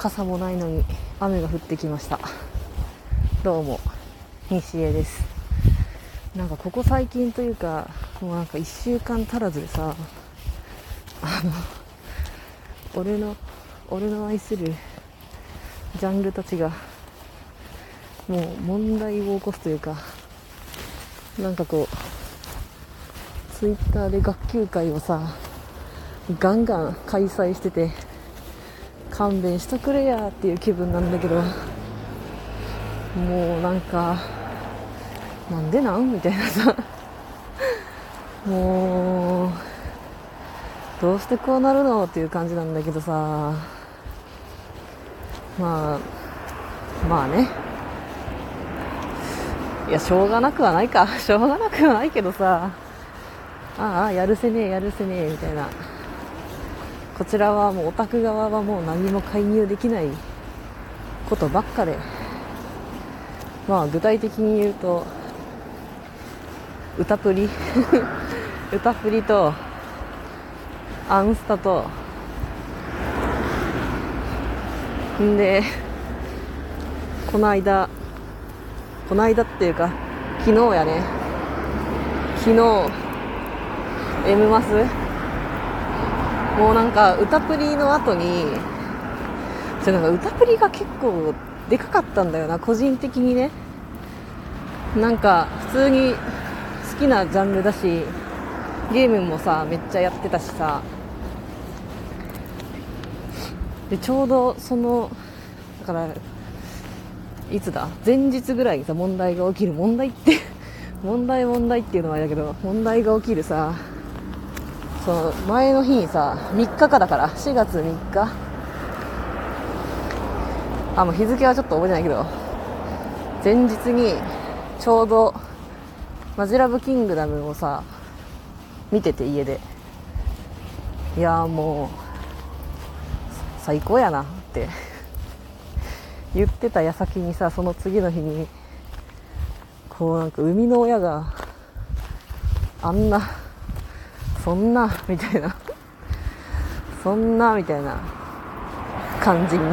傘もないのに雨が降ってきました。どうも西江です。なんかここ最近というかもうなんか1週間足らずでさあの俺の俺の愛するジャンルたちがもう問題を起こすというかなんかこうツイッターで学級会をさガンガン開催してて勘弁しとくれやっていう気分なんだけどもうなんかなんでなんみたいなさ。もうどうしてこうなるのっていう感じなんだけどさ。まあまあね。いやしょうがなくはないか。しょうがなくはないけどさ。ああやるせねえやるせねえみたいな。こちらはもうオタク側はもう何も介入できないことばっかで。まあ具体的に言うと歌プリ。歌プリとアンスタと。んでこの間この間っていうか昨日やね。昨日 M マスもうなんか歌プリの後にそれなんか歌プリが結構でかかったんだよな個人的にね。なんか普通に好きなジャンルだしゲームもさめっちゃやってたしさ。でちょうどそのだからいつだ？前日ぐらいにさ問題が起きる。問題って問題問題っていうのはあれだけど問題が起きるさ。その前の日にさ3日かだから4月3日。あもう日付はちょっと覚えてないけど前日にちょうどマジラブキングダムをさ見てて家で。いやもう最高やなって言ってた矢先にさその次の日にこうなんか生みの親があんなそんなみたいな。そんなみたいな。感じに。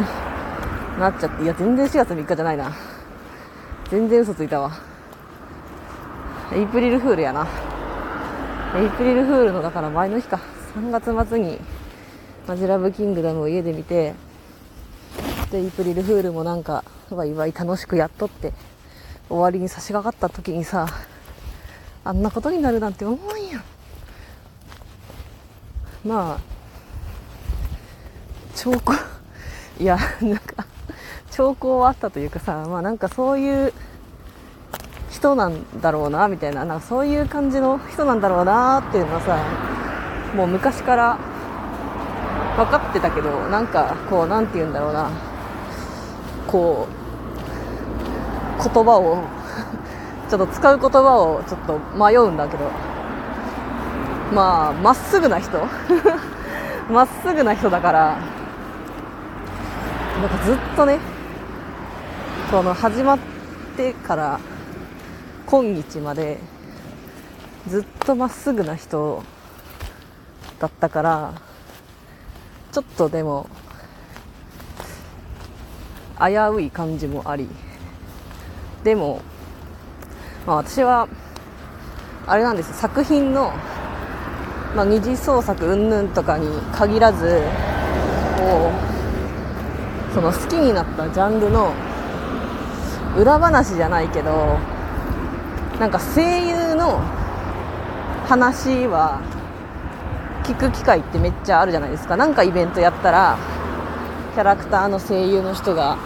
なっちゃって。いや全然4月3日じゃないな。全然嘘ついたわ。エイプリルフールやな。エイプリルフールのだから前の日か。3月末にマジラブキングダムを家で見てでエイプリルフールもなんかわいわい楽しくやっとって終わりに差し掛かった時にさあんなことになるなんて思うまあ兆候いやなんか兆候はあったというかさまあなんかそういう人なんだろうなみたいななんかそういう感じの人なんだろうなっていうのはさもう昔から分かってたけどなんかこうなんて言うんだろうなこう言葉をちょっと使う言葉をちょっと迷うんだけどまあまっすぐな人。まっすぐな人だから。なんかずっとねこの始まってから今日までずっとまっすぐな人だったからちょっとでも危うい感じもありでも、まあ、私はあれなんです作品の、まあ、二次創作云々とかに限らずこうその好きになったジャンルの裏話じゃないけどなんか声優の話は聞く機会ってめっちゃあるじゃないですか。なんかイベントやったらキャラクターの声優の人が、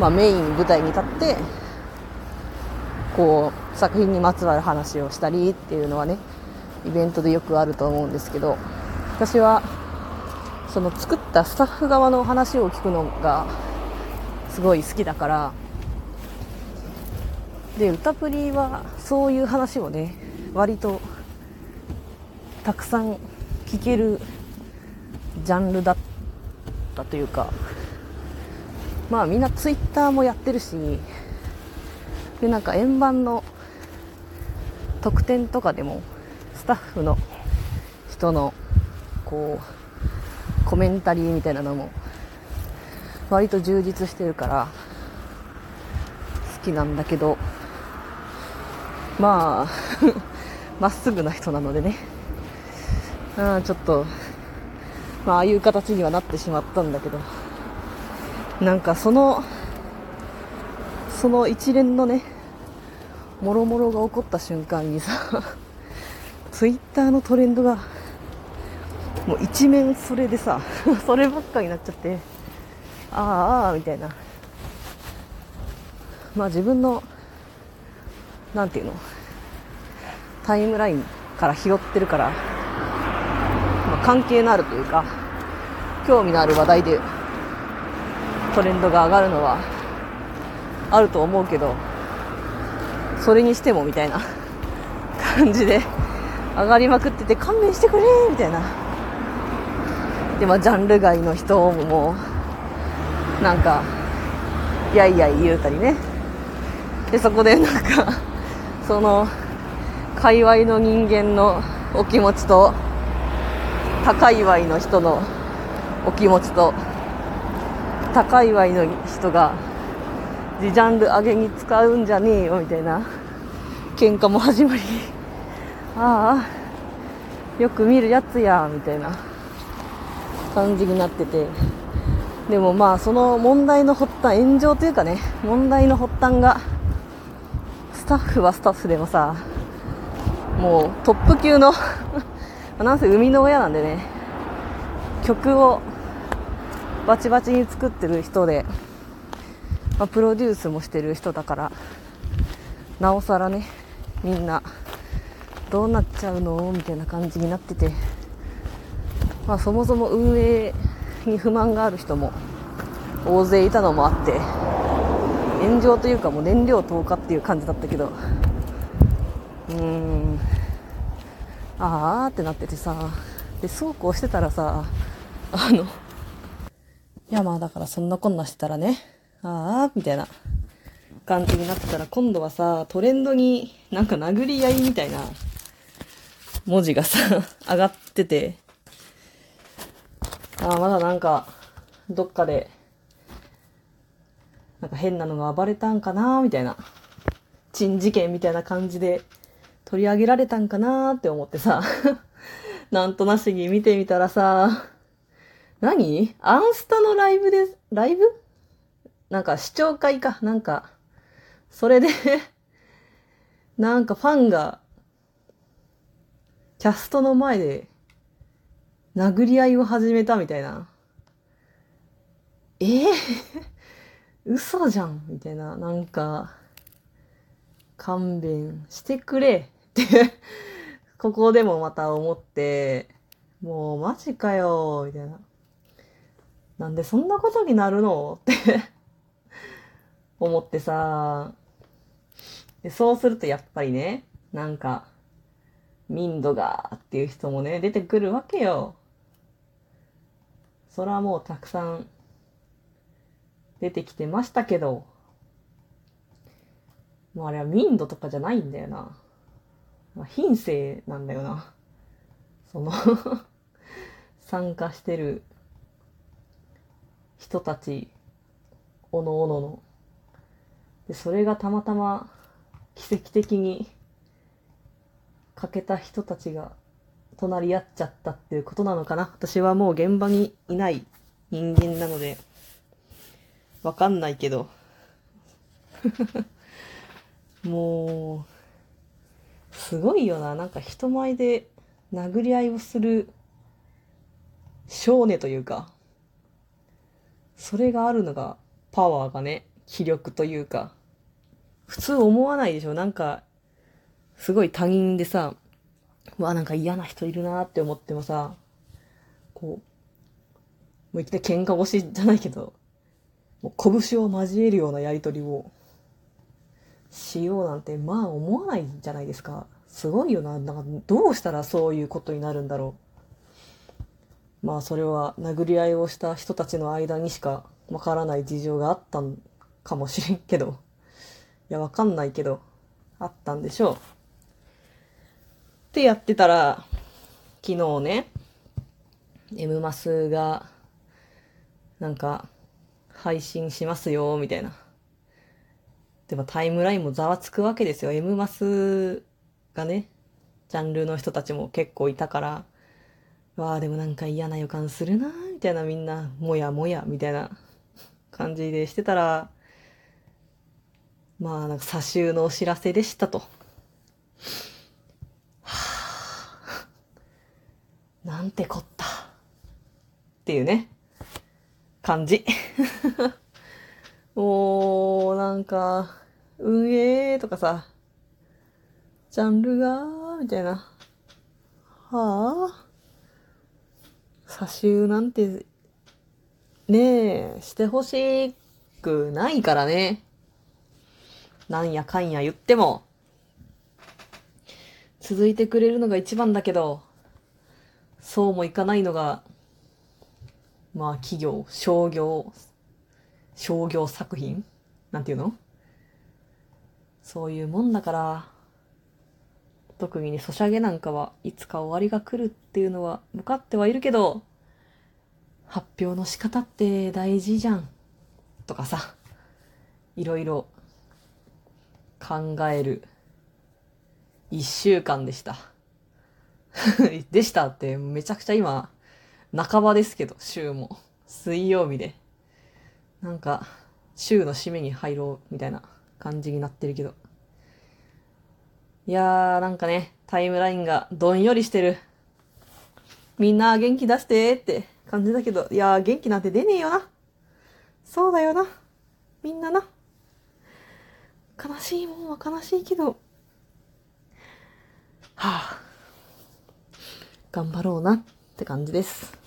まあ、メイン舞台に立ってこう作品にまつわる話をしたりっていうのはねイベントでよくあると思うんですけど私はその作ったスタッフ側の話を聞くのがすごい好きだからで歌プリはそういう話をね割とたくさん聞けるジャンルだったというかまあみんなツイッターもやってるしでなんか円盤の特典とかでもスタッフの人のこうコメンタリーみたいなのも割と充実してるから好きなんだけどまあ まっすぐな人なのでね。あちょっとまあああいう形にはなってしまったんだけどなんかそのその一連のねもろもろが起こった瞬間にさ ツイッターのトレンドがもう一面それでさ そればっかになっちゃってああああみたいな。まあ自分のなんていうのタイムラインから拾ってるから、まあ、関係のあるというか興味のある話題でトレンドが上がるのはあると思うけどそれにしてもみたいな。感じで。上がりまくってて勘弁してくれみたいな。でまジャンル外の人もなんかやいやい言うたりね。でそこでなんか その界隈の人間のお気持ちと他界隈の人のお気持ちと他界隈の人がジャンル上げに使うんじゃねえよみたいな喧嘩も始まり。ああよく見るやつやみたいな感じになってて。でもまあその問題の発端炎上というかね問題の発端がスタッフはスタッフでもさもうトップ級の なんせ生みの親なんでね曲をバチバチに作ってる人でまあ、プロデュースもしてる人だからなおさらねみんなどうなっちゃうの？みたいな感じになってて、まあ、そもそも運営に不満がある人も大勢いたのもあって炎上というかもう燃料投下っていう感じだったけど。うーん。あーってなっててさ。でそうこうしてたらさあのいやまあだからそんなこんなしてたらね。ああ、みたいな感じになってたら、今度はさ、トレンドになんか殴り合いみたいな文字がさ、上がってて、ああ、まだなんか、どっかで、なんか変なのが暴れたんかなみたいな。珍事件みたいな感じで取り上げられたんかなって思ってさ、なんとなしに見てみたらさ、何？アンスタのライブで、ライブ？なんか視聴会か、なんか、それで なんかファンが、キャストの前で、殴り合いを始めたみたいな。えー、嘘じゃんみたいな。なんか、勘弁してくれって ここでもまた思って、もうマジかよみたいな。なんでそんなことになるのって 思ってさ、そうするとやっぱりね、なんか、民度がっていう人もね、出てくるわけよ。それはもうたくさん出てきてましたけど、もうあれは民度とかじゃないんだよな。まあ、品性なんだよな。その 参加してる人たち、おのおののでそれがたまたま奇跡的に欠けた人たちが隣り合っちゃったっていうことなのかな？私はもう現場にいない人間なのでわかんないけど。もうすごいよな。なんか人前で殴り合いをする少年というかそれがあるのがパワーがね気力というか。普通思わないでしょ？なんか、すごい他人でさ、わ、なんか嫌な人いるなって思ってもさ、こう、もういきなり喧嘩腰じゃないけど、もう拳を交えるようなやりとりをしようなんて、まあ思わないじゃないですか。すごいよな。なんかどうしたらそういうことになるんだろう。まあそれは殴り合いをした人たちの間にしかわからない事情があったんかもしれんけど。いや、わかんないけど、あったんでしょう。ってやってたら、昨日ね、M マスが、なんか、配信しますよ、みたいな。でもタイムラインもざわつくわけですよ。M マスがね、ジャンルの人たちも結構いたから、わあ、でもなんか嫌な予感するな、みたいなみんな、もやもや、みたいな感じでしてたら、まあ、なんか、差しのお知らせでしたと。はあ、なんてこった。っていうね、感じ。もう、なんか、運営とかさ、ジャンルが、みたいな。はあ？差しなんて、ねえ、してほしくないからね。なんやかんや言っても、続いてくれるのが一番だけど、そうもいかないのが、まあ企業、商業、商業作品なんていうの？そういうもんだから、特技にソシャゲなんかはいつか終わりが来るっていうのは向かってはいるけど、発表の仕方って大事じゃん。とかさ、いろいろ考える一週間でした。でしたってめちゃくちゃ今、半ばですけど、週も。水曜日で。なんか、週の締めに入ろうみたいな感じになってるけど。いやー、なんかね、タイムラインがどんよりしてる。みんな元気出してって感じだけど、いやー、元気なんて出ねえよな。そうだよな。みんなな。悲しいもんは悲しいけど、はあ、頑張ろうなって感じです。